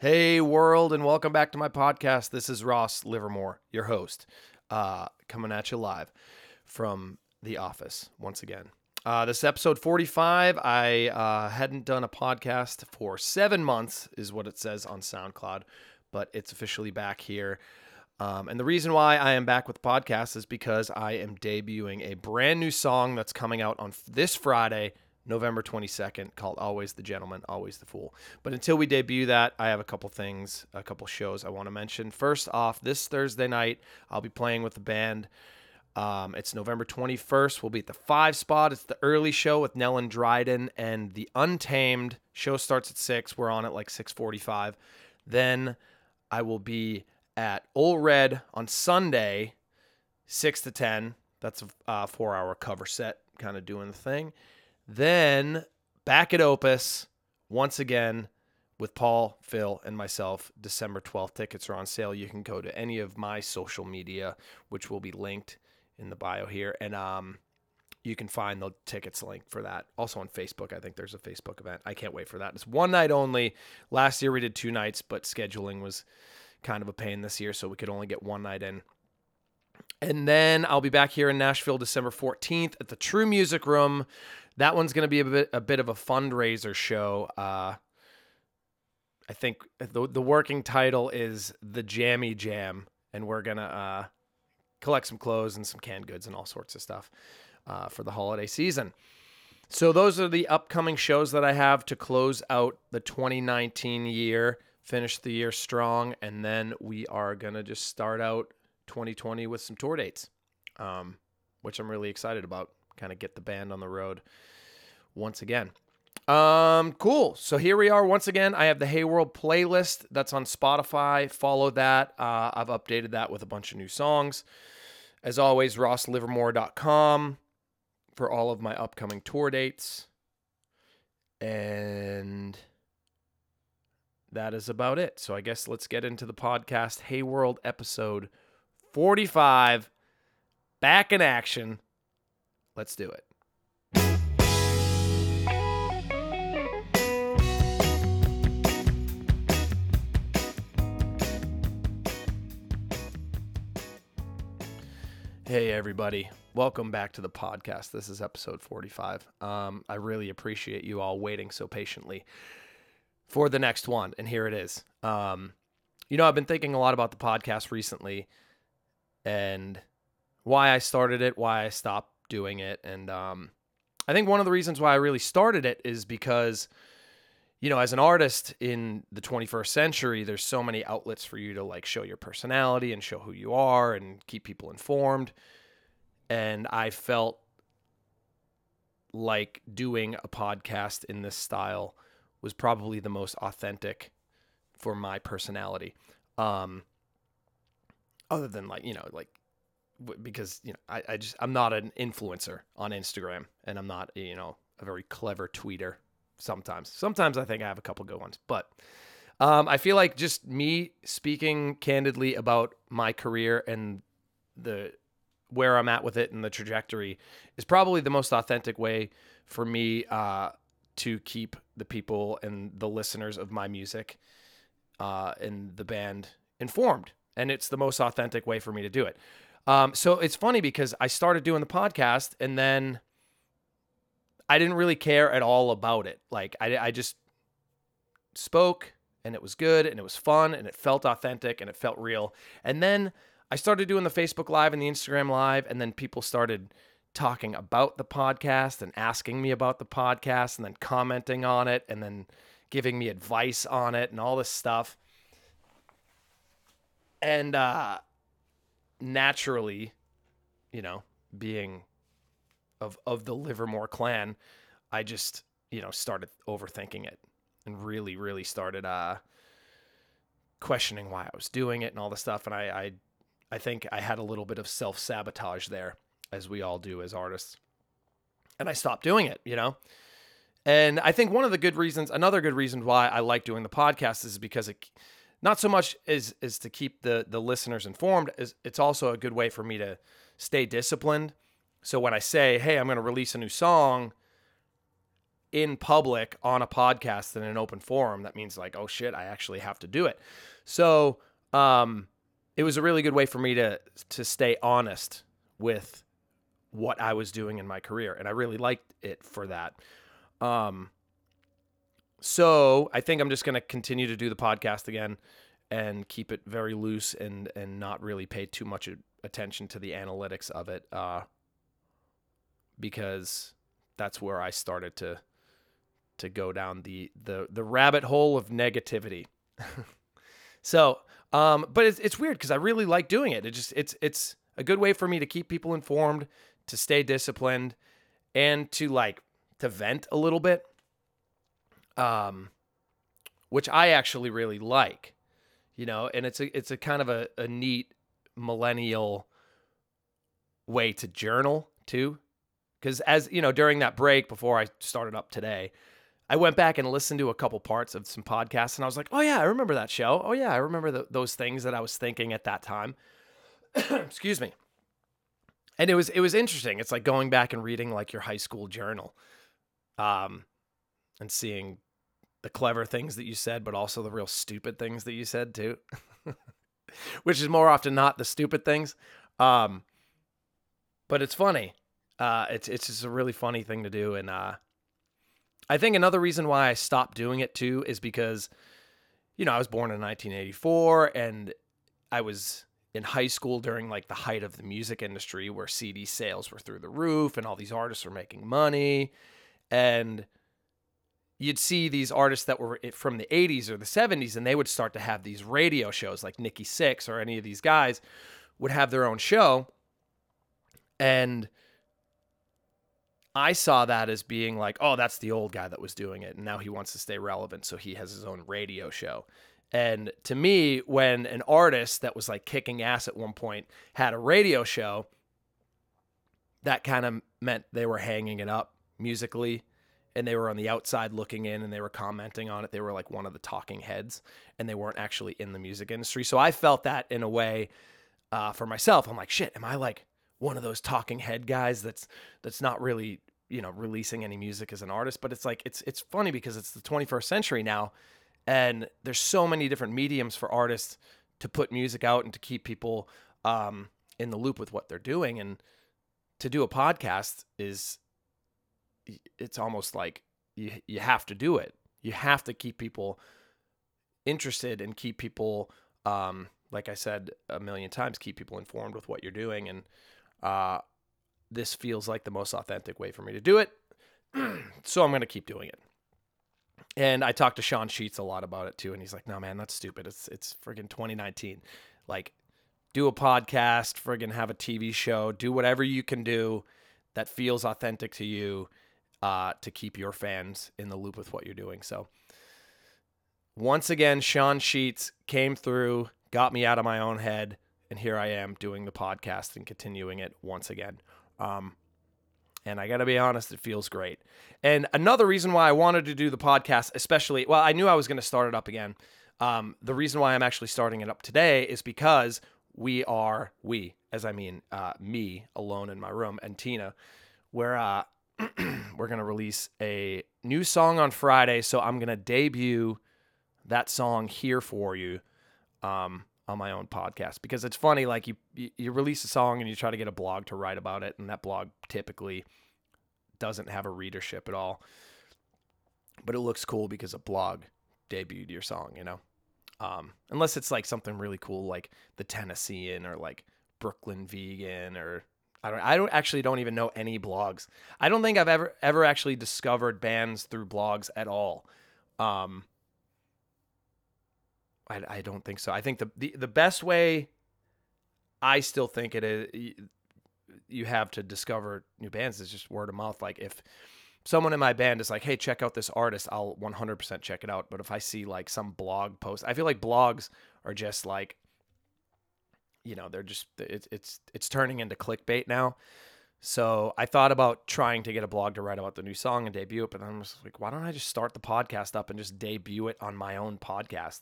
Hey, world, and welcome back to my podcast. This is Ross Livermore, your host, uh, coming at you live from the office once again. Uh, this is episode 45. I uh, hadn't done a podcast for seven months, is what it says on SoundCloud, but it's officially back here. Um, and the reason why I am back with podcasts is because I am debuting a brand new song that's coming out on this Friday, November 22nd, called Always the Gentleman, Always the Fool. But until we debut that, I have a couple things, a couple shows I want to mention. First off, this Thursday night, I'll be playing with the band. Um, it's November 21st. We'll be at the five spot. It's the early show with Nellen Dryden and the Untamed. Show starts at six. We're on at like 6:45. Then I will be at Old Red on Sunday, 6 to 10. That's a uh, four hour cover set, kind of doing the thing. Then back at Opus, once again, with Paul, Phil, and myself, December 12th. Tickets are on sale. You can go to any of my social media, which will be linked in the bio here. And um, you can find the tickets link for that. Also on Facebook, I think there's a Facebook event. I can't wait for that. It's one night only. Last year we did two nights, but scheduling was kind of a pain this year, so we could only get one night in. And then I'll be back here in Nashville December 14th at the True Music Room. That one's going to be a bit a bit of a fundraiser show. Uh, I think the the working title is the Jammy Jam, and we're gonna uh, collect some clothes and some canned goods and all sorts of stuff uh, for the holiday season. So those are the upcoming shows that I have to close out the 2019 year finish the year strong, and then we are gonna just start out 2020 with some tour dates, um, which I'm really excited about. Kind of get the band on the road once again. Um, cool. So here we are once again. I have the Hey World playlist that's on Spotify. Follow that. Uh, I've updated that with a bunch of new songs. As always, rosslivermore.com for all of my upcoming tour dates. And that is about it. So I guess let's get into the podcast. Hey World episode 45. Back in action. Let's do it. Hey, everybody. Welcome back to the podcast. This is episode 45. Um, I really appreciate you all waiting so patiently for the next one. And here it is. Um, you know, I've been thinking a lot about the podcast recently and why I started it, why I stopped doing it. And um, I think one of the reasons why I really started it is because, you know, as an artist in the 21st century, there's so many outlets for you to like show your personality and show who you are and keep people informed. And I felt like doing a podcast in this style was probably the most authentic for my personality. Um, other than like, you know, like because, you know, I, I just, I'm not an influencer on Instagram and I'm not, you know, a very clever tweeter sometimes. Sometimes I think I have a couple good ones, but um, I feel like just me speaking candidly about my career and the where I'm at with it and the trajectory is probably the most authentic way for me uh, to keep the people and the listeners of my music uh, and the band informed. And it's the most authentic way for me to do it. Um, so it's funny because I started doing the podcast and then I didn't really care at all about it. Like I, I just spoke and it was good and it was fun and it felt authentic and it felt real. And then I started doing the Facebook Live and the Instagram Live, and then people started talking about the podcast and asking me about the podcast and then commenting on it and then giving me advice on it and all this stuff. And uh, naturally, you know, being of of the Livermore clan, I just, you know, started overthinking it and really, really started uh questioning why I was doing it and all the stuff. And I, I I think I had a little bit of self sabotage there, as we all do as artists. And I stopped doing it, you know? And I think one of the good reasons, another good reason why I like doing the podcast is because it, not so much as is to keep the the listeners informed, is it's also a good way for me to stay disciplined. So when I say, "Hey, I'm going to release a new song," in public on a podcast in an open forum, that means like, oh shit, I actually have to do it. So um, it was a really good way for me to to stay honest with what I was doing in my career, and I really liked it for that. Um, so I think I'm just going to continue to do the podcast again and keep it very loose and and not really pay too much attention to the analytics of it, uh, because that's where I started to to go down the the the rabbit hole of negativity. so, um, but it's it's weird because I really like doing it. It just it's it's a good way for me to keep people informed, to stay disciplined, and to like to vent a little bit. Um, which I actually really like, you know, and it's a it's a kind of a, a neat millennial way to journal too. Because as you know, during that break before I started up today, I went back and listened to a couple parts of some podcasts, and I was like, "Oh yeah, I remember that show. Oh yeah, I remember the, those things that I was thinking at that time." Excuse me. And it was it was interesting. It's like going back and reading like your high school journal, um, and seeing the clever things that you said, but also the real stupid things that you said too, which is more often not the stupid things. Um, but it's funny. Uh, it's it's just a really funny thing to do, and uh, I think another reason why I stopped doing it too is because, you know, I was born in 1984 and I was in high school during like the height of the music industry where CD sales were through the roof and all these artists were making money. And you'd see these artists that were from the 80s or the 70s and they would start to have these radio shows like Nikki Sixx or any of these guys would have their own show. And I saw that as being like, oh, that's the old guy that was doing it. And now he wants to stay relevant. So he has his own radio show. And to me, when an artist that was like kicking ass at one point had a radio show, that kind of meant they were hanging it up musically and they were on the outside looking in and they were commenting on it. They were like one of the talking heads and they weren't actually in the music industry. So I felt that in a way uh, for myself. I'm like, shit, am I like one of those talking head guys that's that's not really you know releasing any music as an artist but it's like it's it's funny because it's the 21st century now and there's so many different mediums for artists to put music out and to keep people um, in the loop with what they're doing and to do a podcast is it's almost like you you have to do it you have to keep people interested and keep people um, like i said a million times keep people informed with what you're doing and uh, this feels like the most authentic way for me to do it. so I'm going to keep doing it. And I talked to Sean Sheets a lot about it too. And he's like, no, man, that's stupid. It's, it's friggin' 2019. Like, do a podcast, friggin' have a TV show, do whatever you can do that feels authentic to you uh, to keep your fans in the loop with what you're doing. So, once again, Sean Sheets came through, got me out of my own head, and here I am doing the podcast and continuing it once again. Um, and I got to be honest, it feels great. And another reason why I wanted to do the podcast, especially, well, I knew I was going to start it up again. Um, the reason why I'm actually starting it up today is because we are, we, as I mean, uh, me alone in my room and Tina, we're, uh, we're going to release a new song on Friday. So I'm going to debut that song here for you. Um, on my own podcast because it's funny like you, you, release a song and you try to get a blog to write about it and that blog typically doesn't have a readership at all but it looks cool because a blog debuted your song you know um, unless it's like something really cool like the Tennessean or like Brooklyn Vegan or I don't I don't actually don't even know any blogs. I don't think I've ever ever actually discovered bands through blogs at all. Um, I, I don't think so. I think the, the the best way I still think it is you have to discover new bands is just word of mouth. Like if someone in my band is like, "Hey, check out this artist," I'll 100% check it out. But if I see like some blog post, I feel like blogs are just like you know, they're just it's it's it's turning into clickbait now. So I thought about trying to get a blog to write about the new song and debut it, but then I was like, why don't I just start the podcast up and just debut it on my own podcast?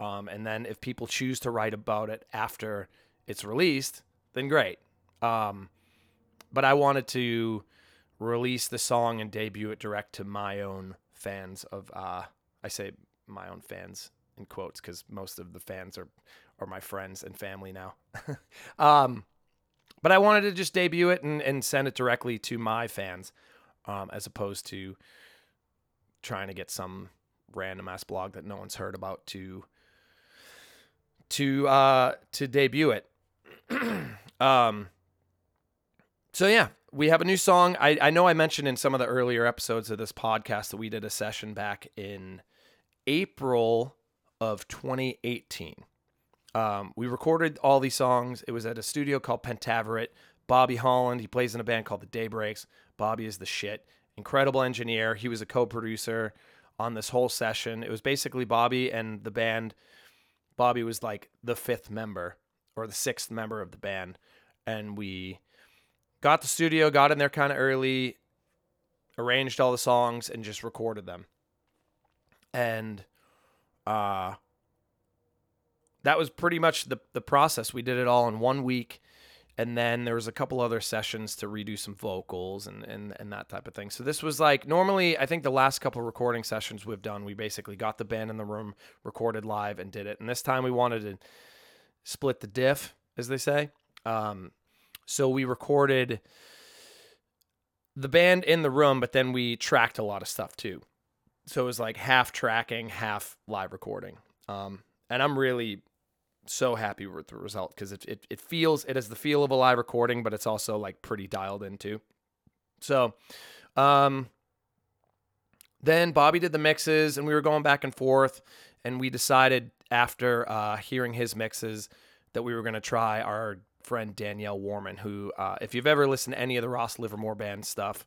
Um, and then if people choose to write about it after it's released, then great. Um, but I wanted to release the song and debut it direct to my own fans of uh I say my own fans in quotes because most of the fans are are my friends and family now. um, but I wanted to just debut it and, and send it directly to my fans, um, as opposed to trying to get some random ass blog that no one's heard about to to uh to debut it. um so yeah, we have a new song. I, I know I mentioned in some of the earlier episodes of this podcast that we did a session back in April of 2018. Um, we recorded all these songs. It was at a studio called Pentaveret. Bobby Holland, he plays in a band called the Daybreaks. Bobby is the shit. Incredible engineer. He was a co producer on this whole session. It was basically Bobby and the band. Bobby was like the fifth member or the sixth member of the band. And we got the studio, got in there kind of early, arranged all the songs, and just recorded them. And uh, that was pretty much the, the process. We did it all in one week. And then there was a couple other sessions to redo some vocals and, and, and that type of thing. So this was like normally, I think the last couple recording sessions we've done, we basically got the band in the room, recorded live, and did it. And this time we wanted to split the diff, as they say. Um, so we recorded the band in the room, but then we tracked a lot of stuff too. So it was like half tracking, half live recording. Um, and I'm really so happy with the result because it, it, it feels it has the feel of a live recording, but it's also like pretty dialed into. So, um, then Bobby did the mixes, and we were going back and forth, and we decided after uh, hearing his mixes that we were going to try our friend Danielle Warman, who, uh, if you've ever listened to any of the Ross Livermore band stuff,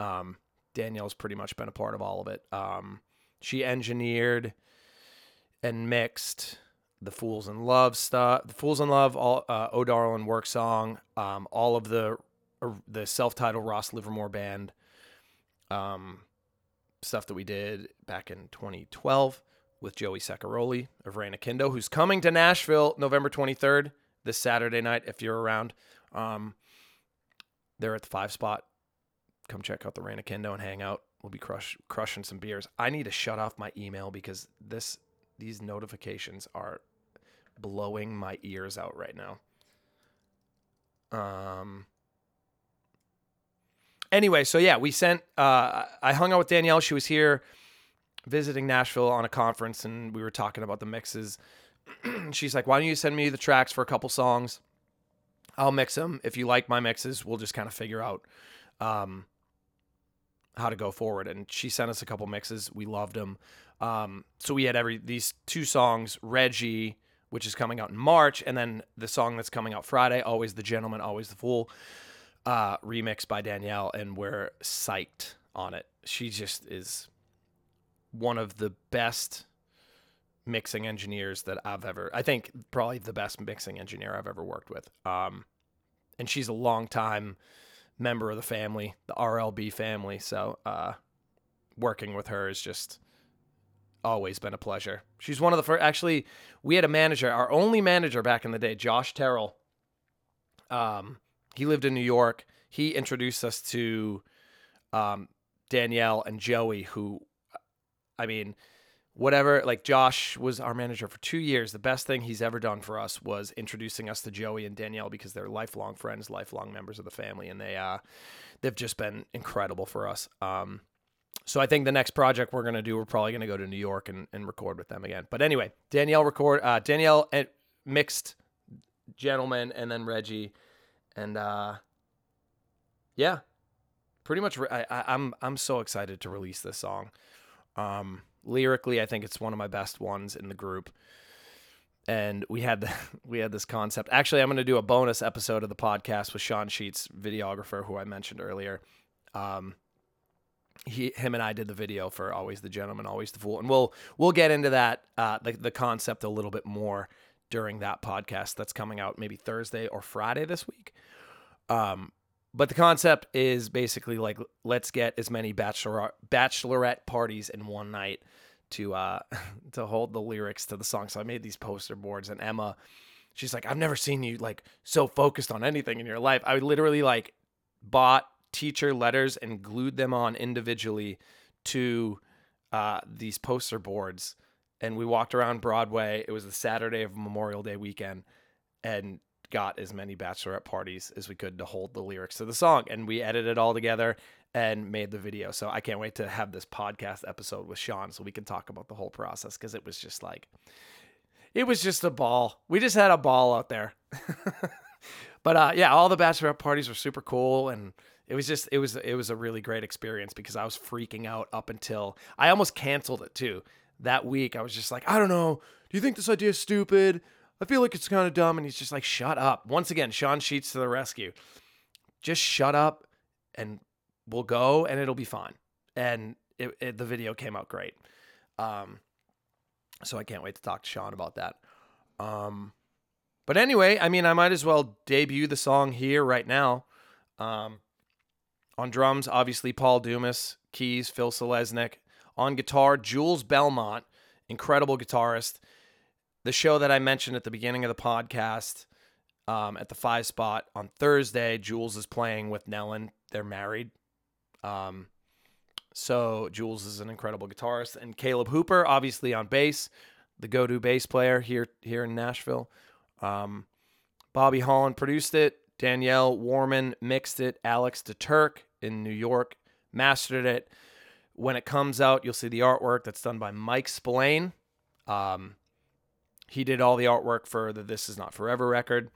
um, Danielle's pretty much been a part of all of it. Um, she engineered and mixed the Fools in Love stuff, the Fools in Love, all uh, Darlin' work song, um, all of the uh, the self-titled Ross Livermore band um, stuff that we did back in 2012 with Joey Saccaroli of Reina Kindo, who's coming to Nashville November 23rd this Saturday night if you're around. Um, they're at the five spot. Come check out the Reina Kindo and hang out. We'll be crush, crushing some beers. I need to shut off my email because this these notifications are blowing my ears out right now. Um. Anyway, so yeah, we sent. Uh, I hung out with Danielle. She was here visiting Nashville on a conference, and we were talking about the mixes. She's like, "Why don't you send me the tracks for a couple songs? I'll mix them. If you like my mixes, we'll just kind of figure out um, how to go forward." And she sent us a couple mixes. We loved them. Um, so we had every these two songs, Reggie which is coming out in March, and then the song that's coming out Friday, Always the Gentleman, Always the Fool, uh, remixed by Danielle, and we're psyched on it. She just is one of the best mixing engineers that I've ever, I think probably the best mixing engineer I've ever worked with. Um, and she's a long time member of the family, the RLB family. So, uh, working with her is just always been a pleasure. She's one of the first. Actually, we had a manager, our only manager back in the day, Josh Terrell. Um, he lived in New York. He introduced us to um, Danielle and Joey, who, I mean, whatever. Like Josh was our manager for two years. The best thing he's ever done for us was introducing us to Joey and Danielle because they're lifelong friends, lifelong members of the family, and they uh, they've just been incredible for us. Um, so I think the next project we're gonna do, we're probably gonna go to New York and, and record with them again. But anyway, Danielle record uh, Danielle and mixed gentleman and then Reggie, and uh, yeah, pretty much. Re- I, I, I'm I'm so excited to release this song. Um, lyrically, I think it's one of my best ones in the group. And we had the, we had this concept. Actually, I'm going to do a bonus episode of the podcast with Sean Sheets, videographer, who I mentioned earlier. Um, he him and I did the video for Always the Gentleman, Always the Fool, and we'll we'll get into that uh, the the concept a little bit more during that podcast that's coming out maybe Thursday or Friday this week. Um, but the concept is basically like let's get as many bachelor bachelorette parties in one night to uh to hold the lyrics to the song. So I made these poster boards, and Emma, she's like, I've never seen you like so focused on anything in your life. I literally like bought teacher letters and glued them on individually to uh, these poster boards. And we walked around Broadway. It was the Saturday of Memorial Day weekend, and got as many bachelorette parties as we could to hold the lyrics to the song. And we edited it all together and made the video. So I can't wait to have this podcast episode with Sean so we can talk about the whole process because it was just like, it was just a ball. We just had a ball out there. but uh, yeah, all the bachelorette parties were super cool and it was just it was it was a really great experience because I was freaking out up until I almost canceled it too. That week I was just like, I don't know. Do you think this idea is stupid? I feel like it's kind of dumb. And he's just like, shut up. Once again, Sean Sheets to the rescue. Just shut up and we'll go and it'll be fine. And it, it, the video came out great. Um, so I can't wait to talk to Sean about that. Um, but anyway, I mean, I might as well debut the song here right now. Um, on drums, obviously Paul Dumas, keys Phil Selesnik. On guitar, Jules Belmont, incredible guitarist. The show that I mentioned at the beginning of the podcast, um, at the five spot on Thursday, Jules is playing with Nellen. They're married. Um, so Jules is an incredible guitarist, and Caleb Hooper, obviously on bass, the go-to bass player here here in Nashville. Um, Bobby Holland produced it. Danielle Warman mixed it. Alex DeTurk in New York mastered it. When it comes out, you'll see the artwork that's done by Mike Spillane. Um, he did all the artwork for the This Is Not Forever record.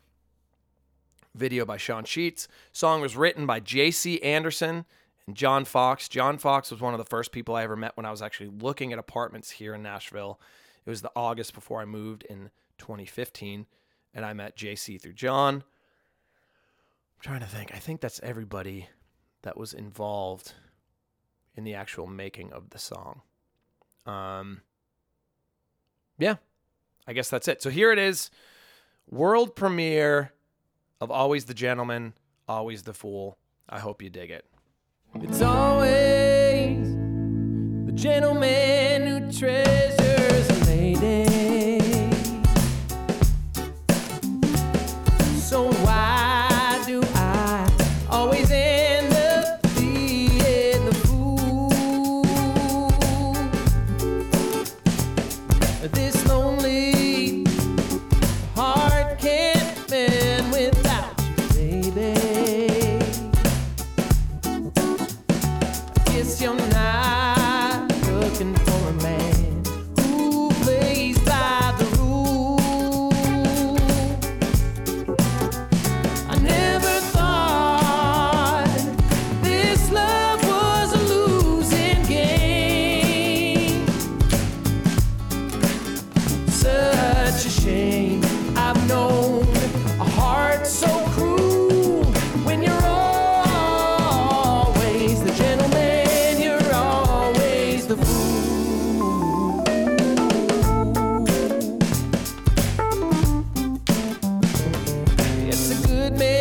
Video by Sean Sheets. Song was written by J.C. Anderson and John Fox. John Fox was one of the first people I ever met when I was actually looking at apartments here in Nashville. It was the August before I moved in 2015, and I met JC through John. Trying to think. I think that's everybody that was involved in the actual making of the song. Um, yeah, I guess that's it. So here it is world premiere of Always the Gentleman, Always the Fool. I hope you dig it. It's always the gentleman who treasures Guess you're not looking It's a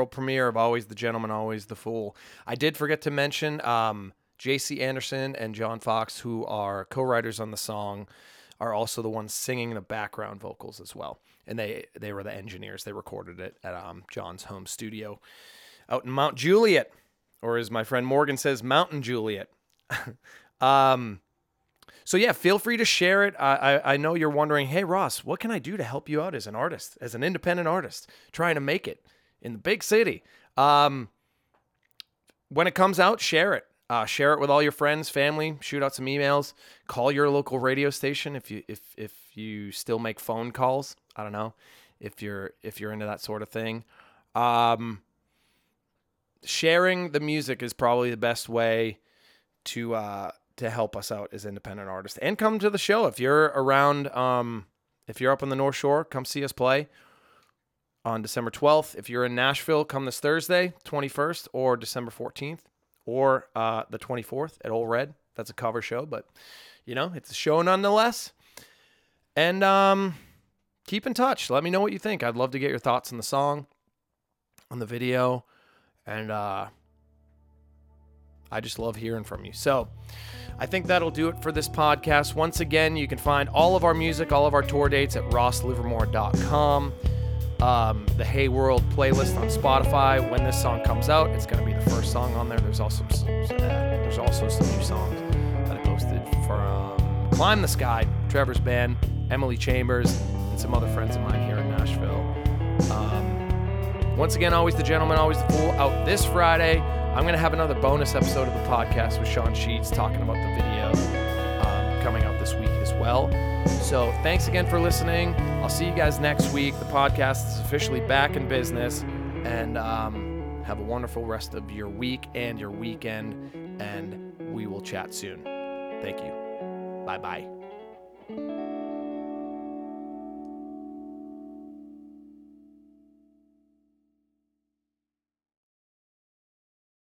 world premiere of Always the Gentleman, Always the Fool. I did forget to mention um, J.C. Anderson and John Fox, who are co-writers on the song, are also the ones singing the background vocals as well. And they they were the engineers. They recorded it at um, John's home studio out in Mount Juliet, or as my friend Morgan says, Mountain Juliet. um, so yeah, feel free to share it. I, I, I know you're wondering, hey Ross, what can I do to help you out as an artist, as an independent artist, trying to make it in the big city? Um, when it comes out, share it. Uh, share it with all your friends, family. Shoot out some emails. Call your local radio station if you if if you still make phone calls. I don't know if you're if you're into that sort of thing. Um, sharing the music is probably the best way to uh, to help us out as independent artists and come to the show if you're around um, if you're up on the north shore come see us play on december 12th if you're in nashville come this thursday 21st or december 14th or uh, the 24th at old red that's a cover show but you know it's a show nonetheless and um, keep in touch let me know what you think i'd love to get your thoughts on the song on the video and uh, I just love hearing from you. So I think that'll do it for this podcast. Once again, you can find all of our music, all of our tour dates at rosslivermore.com. Um, the Hey World playlist on Spotify. When this song comes out, it's going to be the first song on there. There's also some, uh, there's also some new songs that I posted from Climb the Sky, Trevor's band, Emily Chambers, and some other friends of mine here in Nashville. Um, once again, always the gentleman, always the fool. Out this Friday. I'm going to have another bonus episode of the podcast with Sean Sheets talking about the video um, coming out this week as well. So thanks again for listening. I'll see you guys next week. The podcast is officially back in business. And um, have a wonderful rest of your week and your weekend. And we will chat soon. Thank you. Bye bye.